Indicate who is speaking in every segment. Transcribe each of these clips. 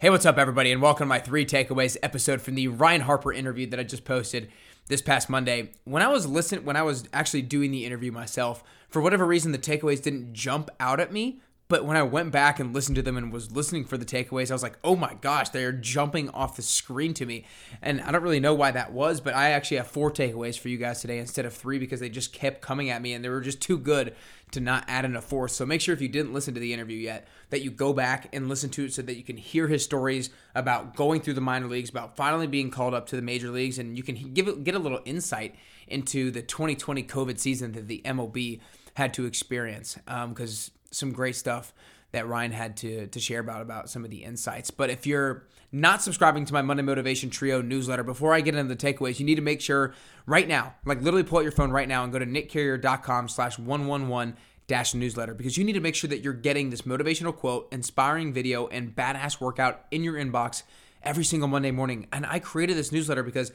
Speaker 1: Hey, what's up, everybody, and welcome to my three takeaways episode from the Ryan Harper interview that I just posted this past Monday. When I was listening, when I was actually doing the interview myself, for whatever reason, the takeaways didn't jump out at me. But when I went back and listened to them and was listening for the takeaways, I was like, oh my gosh, they are jumping off the screen to me. And I don't really know why that was, but I actually have four takeaways for you guys today instead of three because they just kept coming at me and they were just too good to not add in a fourth. So make sure if you didn't listen to the interview yet, that you go back and listen to it so that you can hear his stories about going through the minor leagues, about finally being called up to the major leagues, and you can give it, get a little insight into the 2020 COVID season that the MLB had to experience. Because um, some great stuff that Ryan had to to share about about some of the insights. But if you're not subscribing to my Monday Motivation Trio newsletter, before I get into the takeaways, you need to make sure right now, like literally pull out your phone right now and go to nickcarrier.com slash 111 dash newsletter because you need to make sure that you're getting this motivational quote, inspiring video, and badass workout in your inbox every single Monday morning. And I created this newsletter because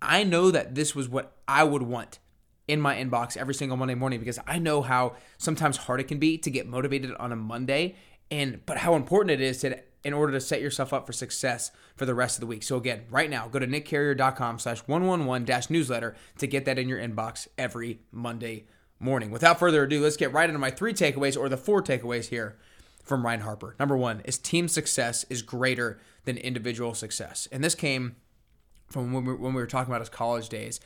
Speaker 1: I know that this was what I would want in my inbox every single Monday morning because I know how sometimes hard it can be to get motivated on a Monday and but how important it is to in order to set yourself up for success for the rest of the week. So again, right now, go to nickcarrier.com slash 111 dash newsletter to get that in your inbox every Monday morning. Without further ado, let's get right into my three takeaways or the four takeaways here from Ryan Harper. Number one is team success is greater than individual success. And this came from when we, when we were talking about his college days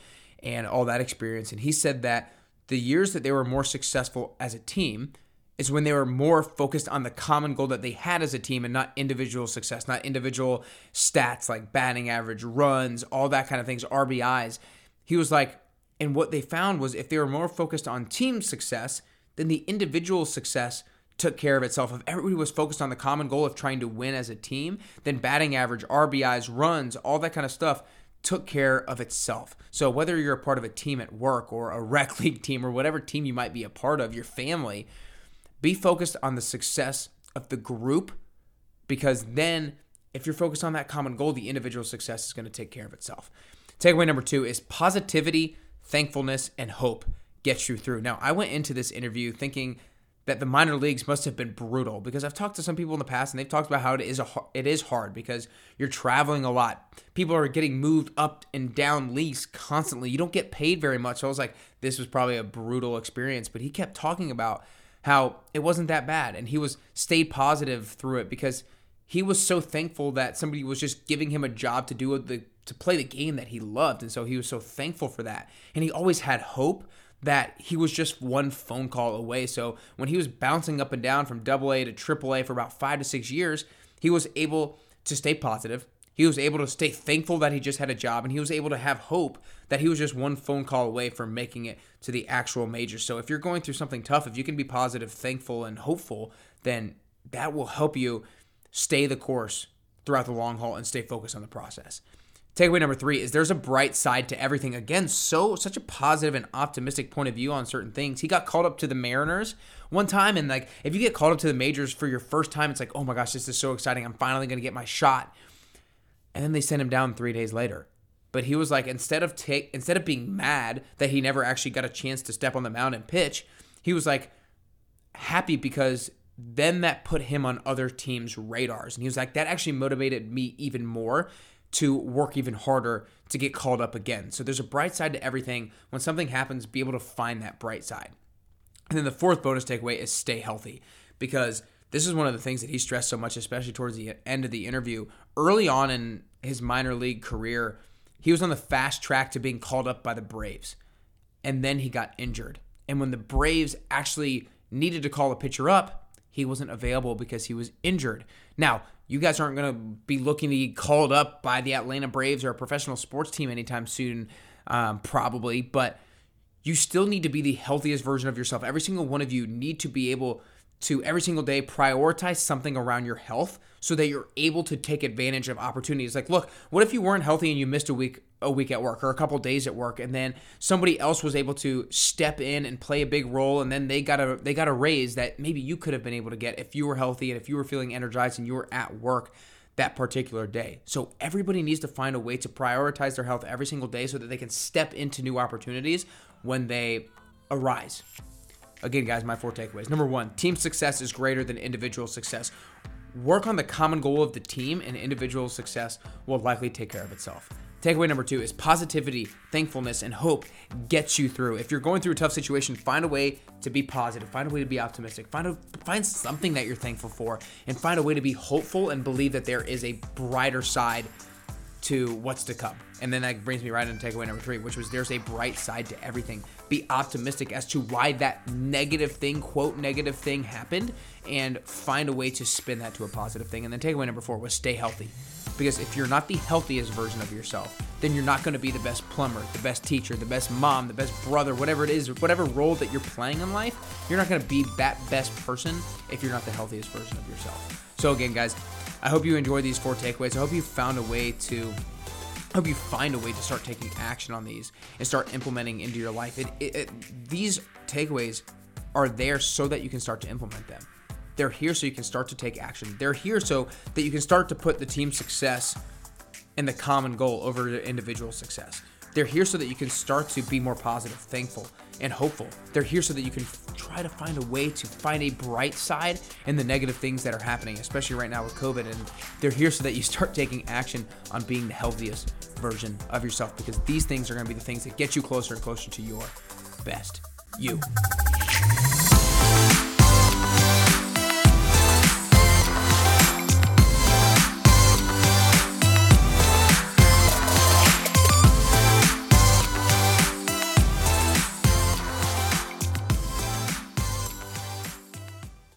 Speaker 1: and all that experience. And he said that the years that they were more successful as a team is when they were more focused on the common goal that they had as a team and not individual success, not individual stats like batting average, runs, all that kind of things, RBIs. He was like, and what they found was if they were more focused on team success, then the individual success took care of itself. If everybody was focused on the common goal of trying to win as a team, then batting average, RBIs, runs, all that kind of stuff took care of itself. So whether you're a part of a team at work or a rec league team or whatever team you might be a part of, your family, be focused on the success of the group because then if you're focused on that common goal, the individual success is going to take care of itself. Takeaway number 2 is positivity, thankfulness and hope gets you through. Now, I went into this interview thinking that the minor leagues must have been brutal because I've talked to some people in the past and they've talked about how it is a it is hard because you're traveling a lot. People are getting moved up and down leagues constantly. You don't get paid very much. So I was like, this was probably a brutal experience. But he kept talking about how it wasn't that bad and he was stayed positive through it because he was so thankful that somebody was just giving him a job to do the to play the game that he loved and so he was so thankful for that and he always had hope that he was just one phone call away. So when he was bouncing up and down from double A to triple A for about five to six years, he was able to stay positive. He was able to stay thankful that he just had a job, and he was able to have hope that he was just one phone call away from making it to the actual major. So if you're going through something tough, if you can be positive, thankful, and hopeful, then that will help you stay the course throughout the long haul and stay focused on the process. Takeaway number three is there's a bright side to everything. Again, so such a positive and optimistic point of view on certain things. He got called up to the Mariners one time, and like if you get called up to the majors for your first time, it's like, oh my gosh, this is so exciting. I'm finally gonna get my shot. And then they sent him down three days later. But he was like, instead of take instead of being mad that he never actually got a chance to step on the mound and pitch, he was like happy because then that put him on other teams' radars. And he was like, that actually motivated me even more to work even harder to get called up again. So there's a bright side to everything. When something happens, be able to find that bright side. And then the fourth bonus takeaway is stay healthy because this is one of the things that he stressed so much, especially towards the end of the interview. Early on in his minor league career, he was on the fast track to being called up by the Braves. And then he got injured. And when the Braves actually needed to call a pitcher up, he wasn't available because he was injured. Now, you guys aren't going to be looking to be called up by the Atlanta Braves or a professional sports team anytime soon, um, probably, but you still need to be the healthiest version of yourself. Every single one of you need to be able to every single day prioritize something around your health so that you're able to take advantage of opportunities. Like, look, what if you weren't healthy and you missed a week a week at work or a couple days at work and then somebody else was able to step in and play a big role and then they got a they got a raise that maybe you could have been able to get if you were healthy and if you were feeling energized and you were at work that particular day. So everybody needs to find a way to prioritize their health every single day so that they can step into new opportunities when they arise. Again, guys, my four takeaways. Number one, team success is greater than individual success. work on the common goal of the team, and individual success will likely take care of itself. Takeaway number two is positivity, thankfulness, and hope gets you through. If you're going through a tough situation, find a way to be positive, find a way to be optimistic, find a find something that you're thankful for, and find a way to be hopeful and believe that there is a brighter side to what's to come. And then that brings me right into takeaway number three, which was there's a bright side to everything. Be optimistic as to why that negative thing, quote, negative thing happened, and find a way to spin that to a positive thing. And then takeaway number four was stay healthy. Because if you're not the healthiest version of yourself, then you're not going to be the best plumber, the best teacher, the best mom, the best brother, whatever it is, whatever role that you're playing in life, you're not going to be that best person if you're not the healthiest version of yourself. So, again, guys, I hope you enjoyed these four takeaways. I hope you found a way to I hope you find a way to start taking action on these and start implementing into your life. It, it, it, these takeaways are there so that you can start to implement them. They're here so you can start to take action. They're here so that you can start to put the team success and the common goal over the individual success. They're here so that you can start to be more positive, thankful, and hopeful. They're here so that you can f- try to find a way to find a bright side in the negative things that are happening, especially right now with COVID. And they're here so that you start taking action on being the healthiest version of yourself because these things are going to be the things that get you closer and closer to your best you.